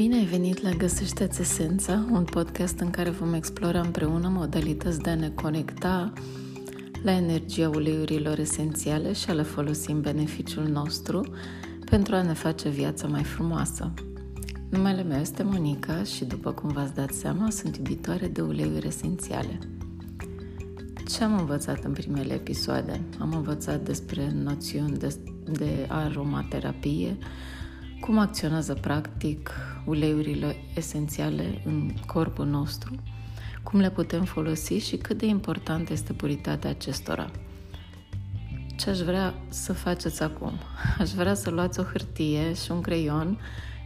Bine ai venit la Găsește-ți Esența, un podcast în care vom explora împreună modalități de a ne conecta la energia uleiurilor esențiale și a le folosi în beneficiul nostru pentru a ne face viața mai frumoasă. Numele meu este Monica și, după cum v-ați dat seama, sunt iubitoare de uleiuri esențiale. Ce am învățat în primele episoade? Am învățat despre noțiuni de, de aromaterapie, cum acționează practic uleiurile esențiale în corpul nostru, cum le putem folosi și cât de importantă este puritatea acestora. Ce aș vrea să faceți acum? Aș vrea să luați o hârtie și un creion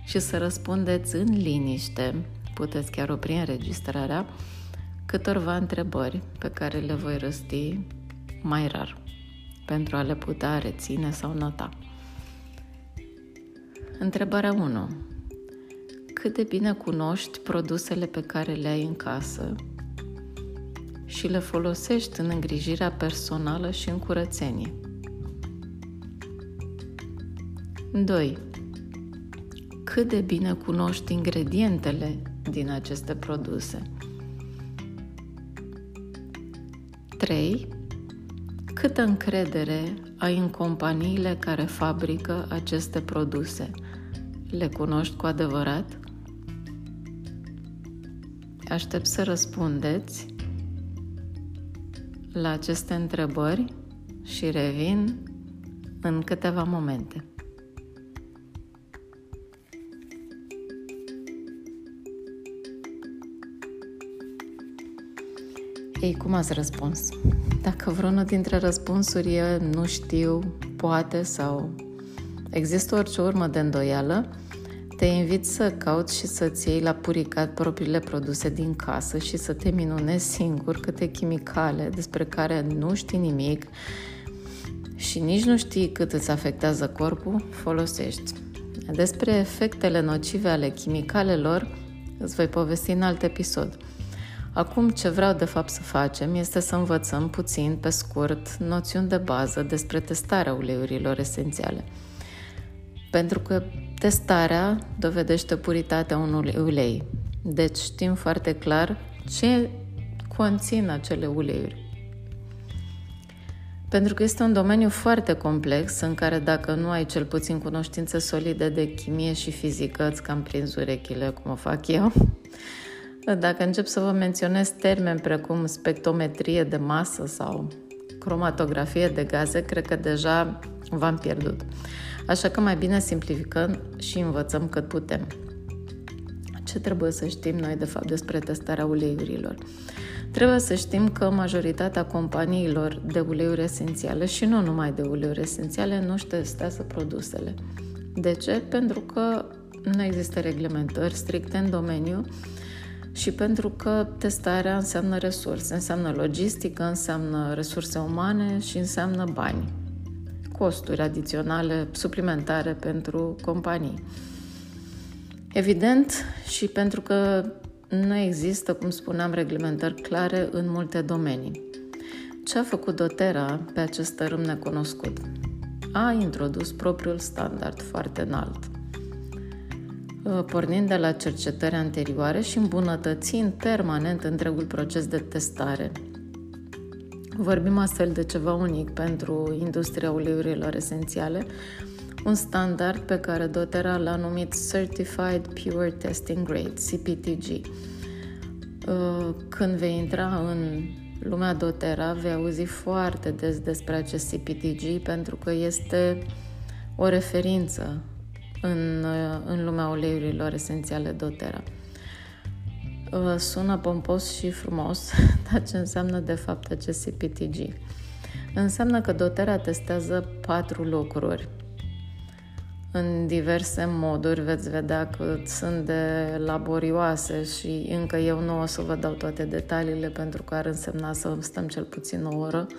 și să răspundeți în liniște, puteți chiar opri înregistrarea, câtorva întrebări pe care le voi răsti mai rar, pentru a le putea reține sau nota. Întrebarea 1. Cât de bine cunoști produsele pe care le ai în casă și le folosești în îngrijirea personală și în curățenie? 2. Cât de bine cunoști ingredientele din aceste produse? 3. Câtă încredere ai în companiile care fabrică aceste produse? Le cunoști cu adevărat? Aștept să răspundeți la aceste întrebări și revin în câteva momente. Ei, cum ați răspuns? Dacă vreunul dintre răspunsuri e nu știu, poate sau există orice urmă de îndoială, te invit să cauți și să-ți iei la puricat propriile produse din casă și să te minunezi singur câte chimicale despre care nu știi nimic și nici nu știi cât îți afectează corpul, folosești. Despre efectele nocive ale chimicalelor îți voi povesti în alt episod. Acum ce vreau de fapt să facem este să învățăm puțin, pe scurt, noțiuni de bază despre testarea uleiurilor esențiale. Pentru că testarea dovedește puritatea unui ulei. Deci știm foarte clar ce conțin acele uleiuri. Pentru că este un domeniu foarte complex în care dacă nu ai cel puțin cunoștințe solide de chimie și fizică, îți cam prins urechile cum o fac eu, dacă încep să vă menționez termeni precum spectrometrie de masă sau cromatografie de gaze, cred că deja v-am pierdut. Așa că mai bine simplificăm și învățăm cât putem. Ce trebuie să știm noi, de fapt, despre testarea uleiurilor? Trebuie să știm că majoritatea companiilor de uleiuri esențiale și nu numai de uleiuri esențiale nu-și testează produsele. De ce? Pentru că nu există reglementări stricte în domeniu și pentru că testarea înseamnă resurse, înseamnă logistică, înseamnă resurse umane și înseamnă bani, costuri adiționale, suplimentare pentru companii. Evident, și pentru că nu există, cum spuneam, reglementări clare în multe domenii. Ce a făcut Dotera pe acest tărâm necunoscut? A introdus propriul standard foarte înalt – Uh, pornind de la cercetări anterioare și îmbunătățind permanent întregul proces de testare. Vorbim astfel de ceva unic pentru industria uleiurilor esențiale, un standard pe care Dotera l-a numit Certified Pure Testing Grade, CPTG. Uh, când vei intra în lumea Dotera, vei auzi foarte des despre acest CPTG pentru că este o referință în, în lumea uleiurilor esențiale doTERRA. Uh, sună pompos și frumos, dar ce înseamnă de fapt acest CPTG? Înseamnă că doTERRA testează patru lucruri. În diverse moduri veți vedea că sunt de laborioase și încă eu nu o să vă dau toate detaliile pentru că ar însemna să stăm cel puțin o oră. Uh,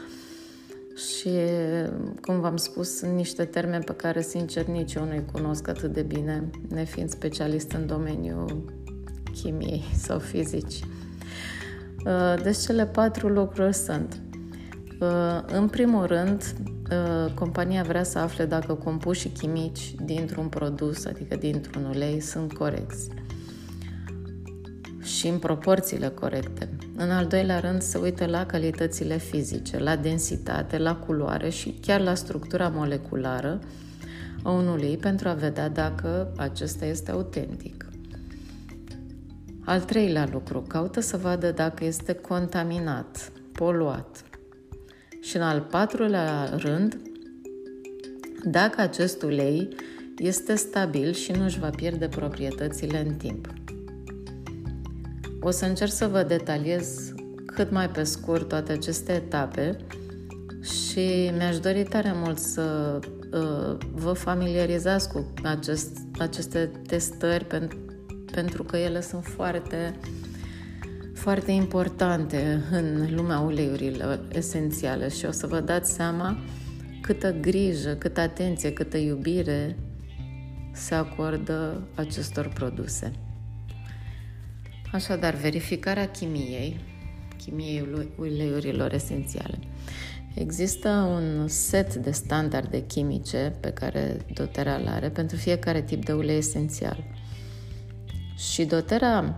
și, cum v-am spus, sunt niște termeni pe care, sincer, nici eu nu-i cunosc atât de bine, nefiind specialist în domeniul chimiei sau fizici. Uh, deci cele patru lucruri sunt. Uh, în primul rând, uh, compania vrea să afle dacă compușii chimici dintr-un produs, adică dintr-un ulei, sunt corecți și în proporțiile corecte. În al doilea rând, se uită la calitățile fizice, la densitate, la culoare și chiar la structura moleculară a unui pentru a vedea dacă acesta este autentic. Al treilea lucru, caută să vadă dacă este contaminat, poluat. Și în al patrulea rând, dacă acest ulei este stabil și nu își va pierde proprietățile în timp. O să încerc să vă detaliez cât mai pe scurt toate aceste etape și mi-aș dori tare mult să uh, vă familiarizați cu acest, aceste testări pentru, pentru că ele sunt foarte foarte importante în lumea uleiurilor esențiale și o să vă dați seama câtă grijă, câtă atenție, câtă iubire se acordă acestor produse. Așadar, verificarea chimiei, chimiei uleiurilor esențiale. Există un set de standarde chimice pe care doTERRA le are pentru fiecare tip de ulei esențial. Și doTERRA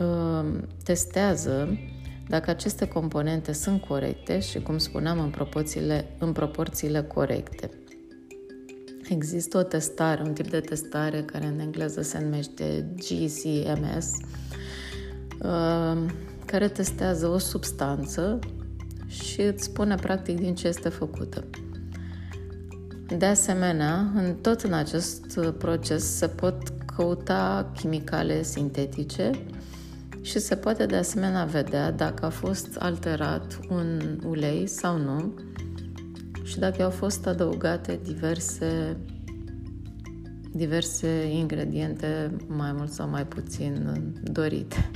uh, testează dacă aceste componente sunt corecte și, cum spuneam, în proporțiile, în proporțiile corecte. Există o testare, un tip de testare care în engleză se numește GCMS, Uh, care testează o substanță și îți spune practic din ce este făcută. De asemenea, în tot în acest proces se pot căuta chimicale sintetice și se poate de asemenea vedea dacă a fost alterat un ulei sau nu și dacă au fost adăugate diverse diverse ingrediente mai mult sau mai puțin dorite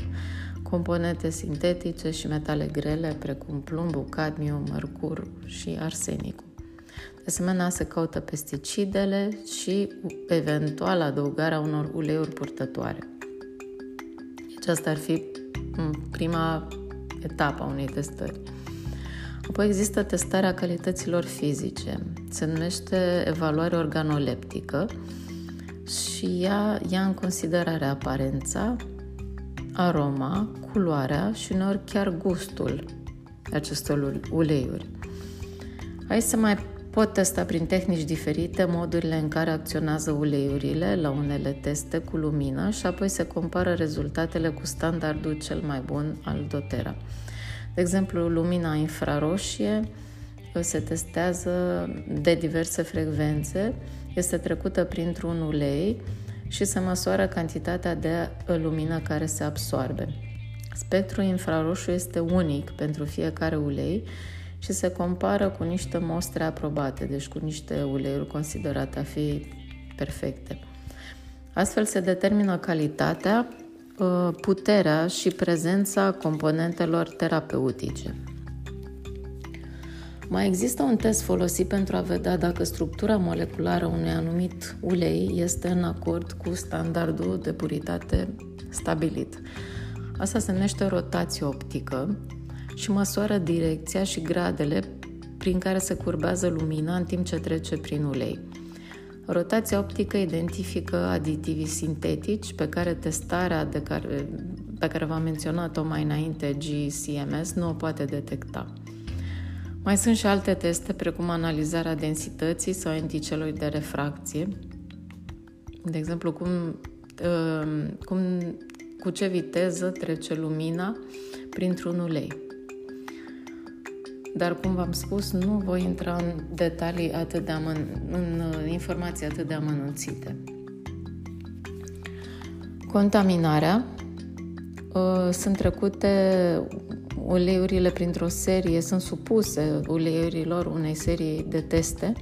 componente sintetice și metale grele, precum plumbul, cadmiu, mercur și arsenicul. De asemenea, se caută pesticidele și eventual adăugarea unor uleiuri purtătoare. Deci asta ar fi prima etapă a unei testări. Apoi există testarea calităților fizice. Se numește evaluare organoleptică și ea ia în considerare aparența, aroma, culoarea și uneori chiar gustul acestor uleiuri. Aici se mai pot testa prin tehnici diferite modurile în care acționează uleiurile la unele teste cu lumină și apoi se compară rezultatele cu standardul cel mai bun al doTERRA. De exemplu, lumina infraroșie se testează de diverse frecvențe, este trecută printr-un ulei și se măsoară cantitatea de lumină care se absorbe. Spectrul infraroșu este unic pentru fiecare ulei și se compară cu niște mostre aprobate, deci cu niște uleiuri considerate a fi perfecte. Astfel se determină calitatea, uh, puterea și prezența componentelor terapeutice. Mai există un test folosit pentru a vedea dacă structura moleculară unui anumit ulei este în acord cu standardul de puritate stabilit. Asta se numește rotație optică și măsoară direcția și gradele prin care se curbează lumina în timp ce trece prin ulei. Rotația optică identifică aditivii sintetici pe care testarea de care, pe care v-am menționat-o mai înainte, GCMS, nu o poate detecta. Mai sunt și alte teste, precum analizarea densității sau indicelui de refracție. De exemplu, cum, uh, cum, cu ce viteză trece lumina printr-un ulei. Dar, cum v-am spus, nu voi intra în detalii atât de amân- în uh, informații atât de amănunțite. Contaminarea uh, sunt trecute uleiurile printr-o serie, sunt supuse uleiurilor unei serii de teste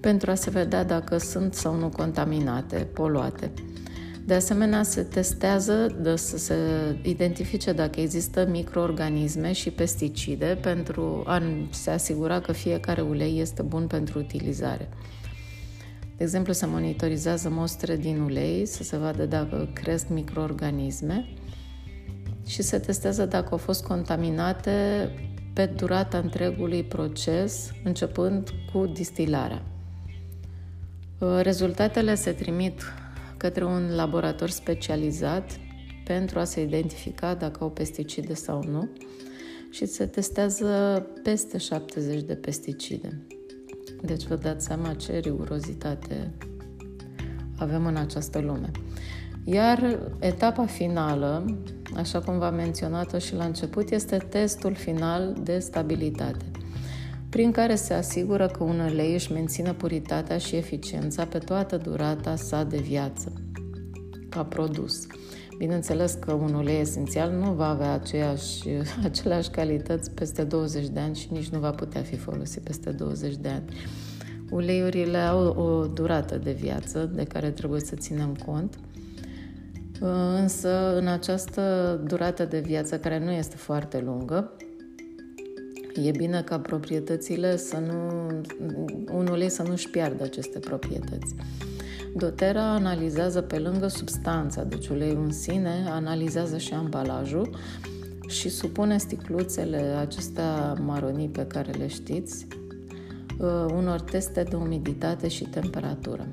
pentru a se vedea dacă sunt sau nu contaminate, poluate. De asemenea, se testează de să se identifice dacă există microorganisme și pesticide pentru a se asigura că fiecare ulei este bun pentru utilizare. De exemplu, se monitorizează mostre din ulei să se vadă dacă cresc microorganisme și se testează dacă au fost contaminate pe durata întregului proces, începând cu distilarea. Uh, rezultatele se trimit către un laborator specializat pentru a se identifica dacă au pesticide sau nu și se testează peste 70 de pesticide. Deci vă dați seama ce rigurozitate avem în această lume. Iar etapa finală, așa cum v-am menționat-o și la început, este testul final de stabilitate, prin care se asigură că un ulei își menține puritatea și eficiența pe toată durata sa de viață ca produs. Bineînțeles că un ulei esențial nu va avea aceeași, aceleași calități peste 20 de ani și nici nu va putea fi folosit peste 20 de ani. Uleiurile au o durată de viață de care trebuie să ținem cont, însă în această durată de viață, care nu este foarte lungă, e bine ca proprietățile să nu, un ulei să nu-și piardă aceste proprietăți. Dotera analizează pe lângă substanța, deci uleiul în sine, analizează și ambalajul și supune sticluțele acestea maronii pe care le știți uh, unor teste de umiditate și temperatură.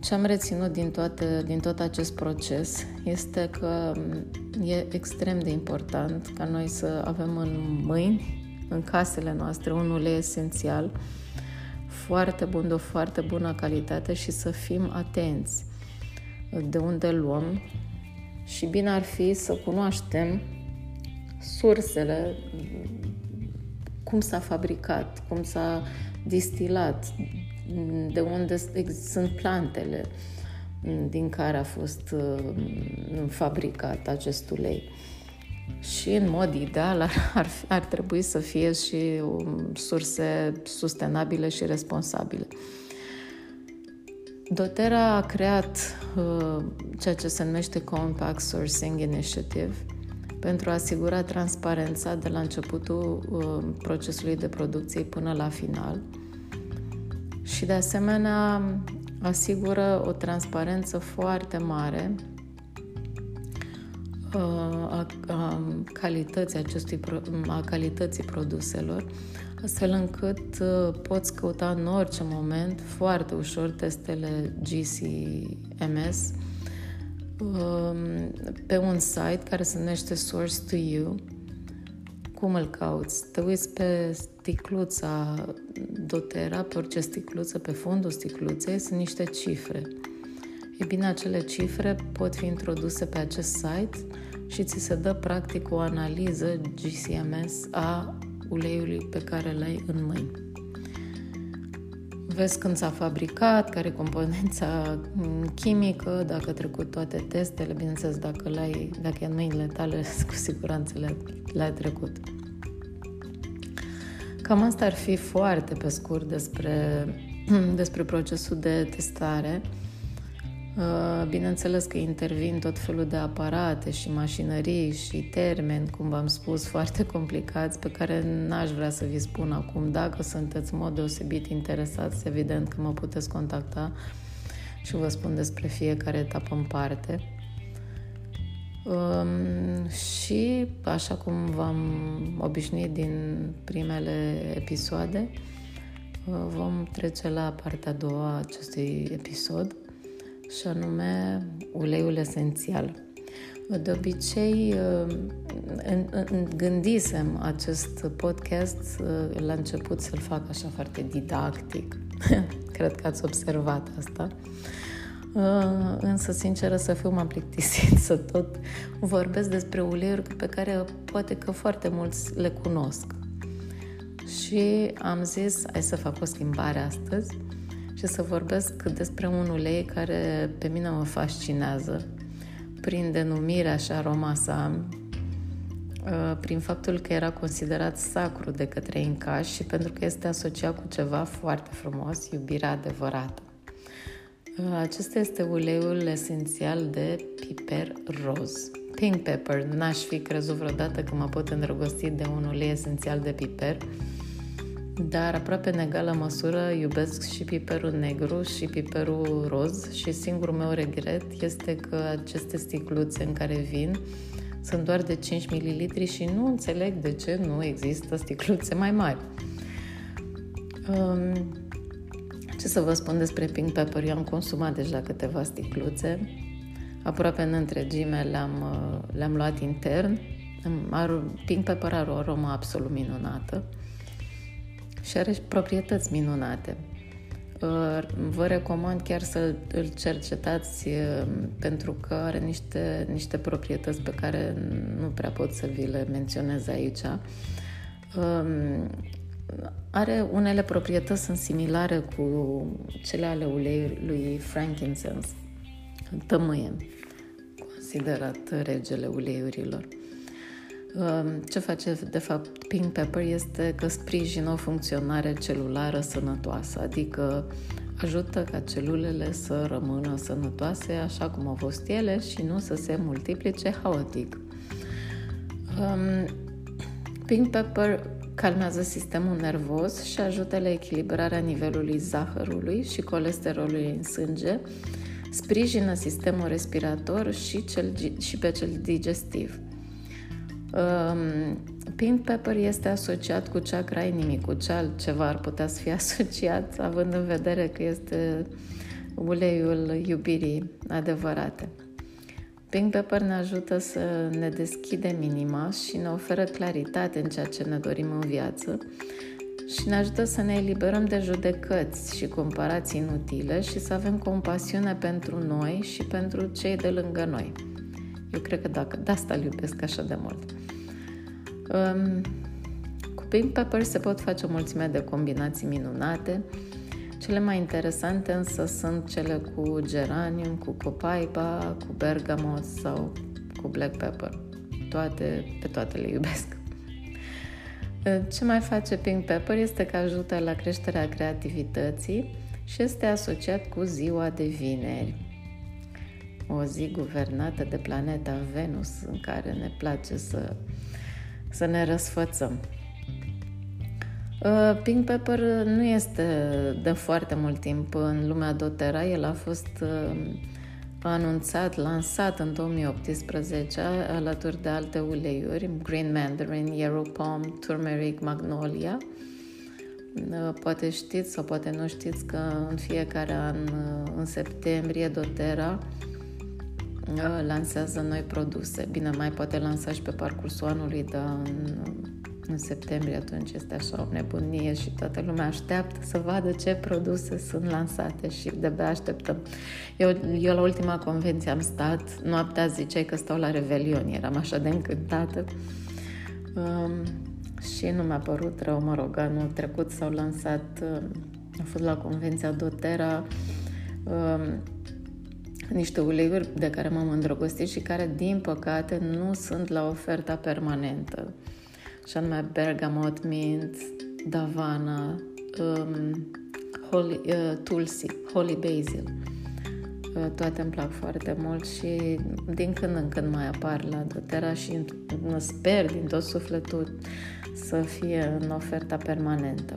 Ce am reținut din, toate, din tot acest proces este că e extrem de important ca noi să avem în mâini, în casele noastre, un ulei esențial foarte bun, de o foarte bună calitate și să fim atenți de unde luăm și bine ar fi să cunoaștem sursele, cum s-a fabricat, cum s-a distilat, de unde sunt plantele din care a fost uh, fabricat acest ulei și în mod ideal ar, ar, ar trebui să fie și um, surse sustenabile și responsabile. Dotera a creat uh, ceea ce se numește Compact Sourcing Initiative pentru a asigura transparența de la începutul uh, procesului de producție până la final și de asemenea asigură o transparență foarte mare a, a calității acestui, a calității produselor, astfel încât poți căuta în orice moment foarte ușor testele GCMS pe un site care se numește Source to You. Cum îl cauți? Te uiți pe sticluța dotera, pe orice sticluță, pe fundul sticluței, sunt niște cifre. E bine, acele cifre pot fi introduse pe acest site și ți se dă practic o analiză GCMS a uleiului pe care l-ai în mâini. Vezi când s-a fabricat, care e componența chimică, dacă a trecut toate testele, bineînțeles, dacă, l-ai, dacă e în mâinile tale, cu siguranță le, le-ai trecut. Cam asta ar fi foarte pe scurt despre, despre procesul de testare. Uh, bineînțeles că intervin tot felul de aparate și mașinării și termeni, cum v-am spus, foarte complicați, pe care n-aș vrea să vi spun acum. Dacă sunteți în mod deosebit interesați, evident că mă puteți contacta și vă spun despre fiecare etapă în parte. Um, și, așa cum v-am obișnuit din primele episoade, uh, vom trece la partea a doua a acestui episod, și anume uleiul esențial. De obicei, gândisem acest podcast la început să-l fac așa foarte didactic. Cred că ați observat asta. Însă, sinceră să fiu, m-am plictisit să tot vorbesc despre uleiuri pe care poate că foarte mulți le cunosc. Și am zis, hai să fac o schimbare astăzi și să vorbesc despre un ulei care pe mine mă fascinează prin denumirea și aroma sa, uh, prin faptul că era considerat sacru de către incași și pentru că este asociat cu ceva foarte frumos, iubirea adevărată. Uh, acesta este uleiul esențial de piper roz. Pink pepper. N-aș fi crezut vreodată că mă pot îndrăgosti de un ulei esențial de piper, dar aproape în egală măsură iubesc și piperul negru și piperul roz și singurul meu regret este că aceste sticluțe în care vin sunt doar de 5 ml și nu înțeleg de ce nu există sticluțe mai mari. Um, ce să vă spun despre Pink Pepper? Eu am consumat deja câteva sticluțe, aproape în întregime le-am, uh, le-am luat intern. Pink Pepper are o aromă absolut minunată și are proprietăți minunate. Uh, vă recomand chiar să îl cercetați uh, pentru că are niște, niște proprietăți pe care nu prea pot să vi le menționez aici. Um, are unele proprietăți sunt similare cu cele ale uleiului lui frankincense, tămâie, considerat regele uleiurilor. Um, ce face, de fapt, pink pepper este că sprijină o funcționare celulară sănătoasă, adică ajută ca celulele să rămână sănătoase așa cum au fost ele și nu să se multiplice haotic. Um, pink pepper calmează sistemul nervos și ajută la echilibrarea nivelului zahărului și colesterolului în sânge, sprijină sistemul respirator și, cel, și pe cel digestiv. Um, pink pepper este asociat cu chakra inimii, cu ce altceva ar putea să fie asociat, având în vedere că este uleiul iubirii adevărate. Pink Pepper ne ajută să ne deschidem inima și ne oferă claritate în ceea ce ne dorim în viață și ne ajută să ne eliberăm de judecăți și comparații inutile și să avem compasiune pentru noi și pentru cei de lângă noi. Eu cred că dacă de asta îl iubesc așa de mult. Um, cu Pink Pepper se pot face o mulțime de combinații minunate, cele mai interesante însă sunt cele cu geranium, cu copaiba, cu bergamot sau cu black pepper. Toate, pe toate le iubesc. Ce mai face pink pepper este că ajută la creșterea creativității și este asociat cu ziua de vineri. O zi guvernată de planeta Venus în care ne place să, să ne răsfățăm. Uh, Pink Pepper nu este de foarte mult timp în lumea doTERRA. El a fost uh, anunțat, lansat în 2018 alături de alte uleiuri, Green Mandarin, Yarrow Palm, Turmeric, Magnolia. Uh, poate știți sau poate nu știți că în fiecare an, în septembrie, doTERRA lansează noi produse. Bine, mai poate lansa și pe parcursul anului, dar în în septembrie atunci este așa o nebunie și toată lumea așteaptă să vadă ce produse sunt lansate și de-abia așteptăm. Eu, eu la ultima convenție am stat, noaptea ziceai că stau la Revelion, eram așa de încântată um, și nu mi-a părut rău, mă rog, anul trecut s-au lansat, um, am fost la convenția Dotera, um, niște uleiuri de care m-am îndrăgostit și care, din păcate, nu sunt la oferta permanentă și anume Bergamot, Mint, Davana, um, Holy, uh, Tulsi, Holy Basil. Uh, toate îmi plac foarte mult și din când în când mai apar la doTERRA și sper din tot sufletul să fie în oferta permanentă.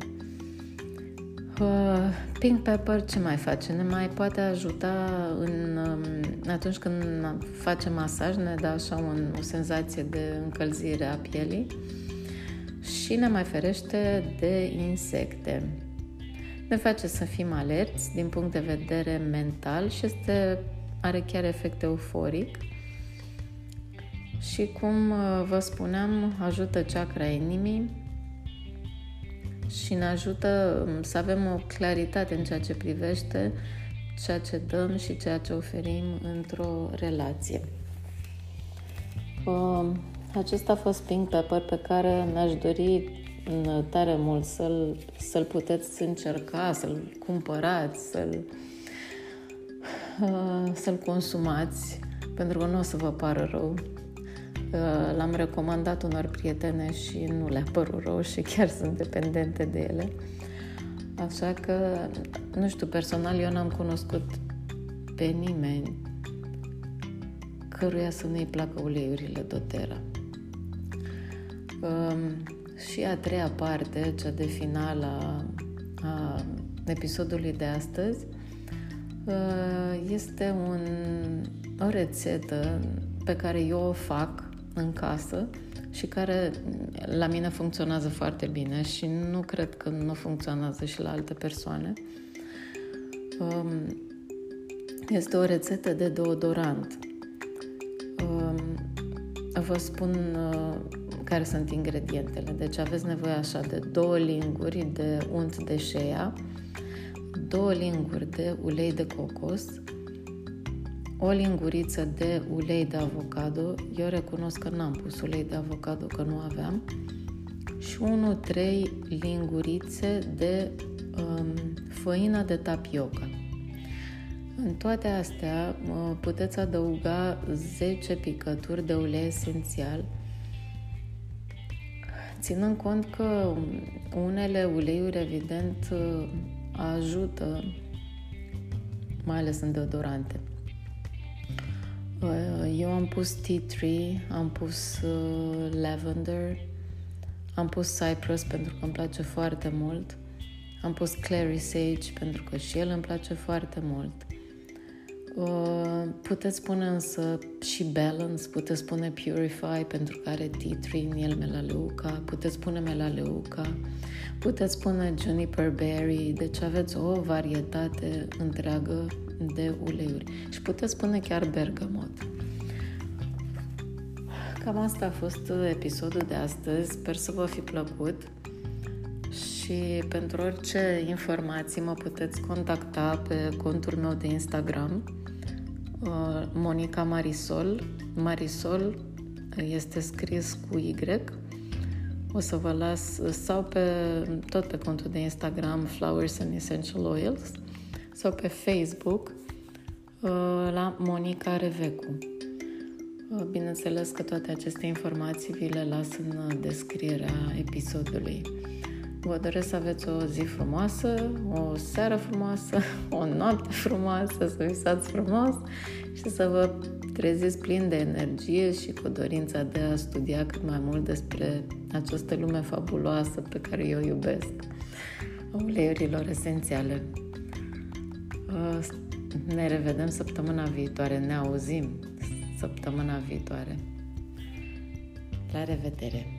Uh, pink pepper ce mai face? Ne mai poate ajuta în, um, atunci când facem masaj, ne dă așa un, o senzație de încălzire a pielii și ne mai ferește de insecte. Ne face să fim alerți din punct de vedere mental și este, are chiar efect euforic. Și cum uh, vă spuneam, ajută chakra inimii și ne ajută um, să avem o claritate în ceea ce privește ceea ce dăm și ceea ce oferim într-o relație. Um, acesta a fost Pink Pepper pe care mi-aș dori tare mult să-l, să-l puteți încerca, să-l cumpărați, să-l, uh, să-l consumați, pentru că nu o să vă pară rău. Uh, l-am recomandat unor prietene și nu le-a părut rău și chiar sunt dependente de ele. Așa că, nu știu, personal eu n-am cunoscut pe nimeni căruia să nu-i placă uleiurile doTERRA. Um, și a treia parte, cea de final a, a episodului de astăzi, uh, este un, o rețetă pe care eu o fac în casă și care la mine funcționează foarte bine și nu cred că nu funcționează și la alte persoane. Um, este o rețetă de deodorant. Um, vă spun uh, care sunt ingredientele. Deci aveți nevoie așa de două linguri de unt de shea, două linguri de ulei de cocos, o linguriță de ulei de avocado. Eu recunosc că n-am pus ulei de avocado, că nu aveam. Și 1-3 lingurițe de um, făină de tapioca. În toate astea puteți adăuga 10 picături de ulei esențial, ținând cont că unele uleiuri, evident, ajută, mai ales în deodorante. Eu am pus tea tree, am pus uh, lavender, am pus cypress pentru că îmi place foarte mult, am pus clary sage pentru că și el îmi place foarte mult. Uh, puteți spune însă și balance, puteți spune purify pentru că are tea tree în el melaleuca, puteți spune melaleuca, puteți spune juniper berry, deci aveți o varietate întreagă de uleiuri și puteți spune chiar bergamot. Cam asta a fost episodul de astăzi, sper să vă fi plăcut și pentru orice informații mă puteți contacta pe contul meu de Instagram Uh, Monica Marisol. Marisol este scris cu Y. O să vă las sau pe tot pe contul de Instagram Flowers and Essential Oils sau pe Facebook uh, la Monica Revecu. Uh, bineînțeles că toate aceste informații vi le las în descrierea episodului. Vă doresc să aveți o zi frumoasă, o seară frumoasă, o noapte frumoasă, să visați frumos și să vă treziți plin de energie și cu dorința de a studia cât mai mult despre această lume fabuloasă pe care eu iubesc, a uleiurilor esențiale. Ne revedem săptămâna viitoare, ne auzim săptămâna viitoare. La revedere!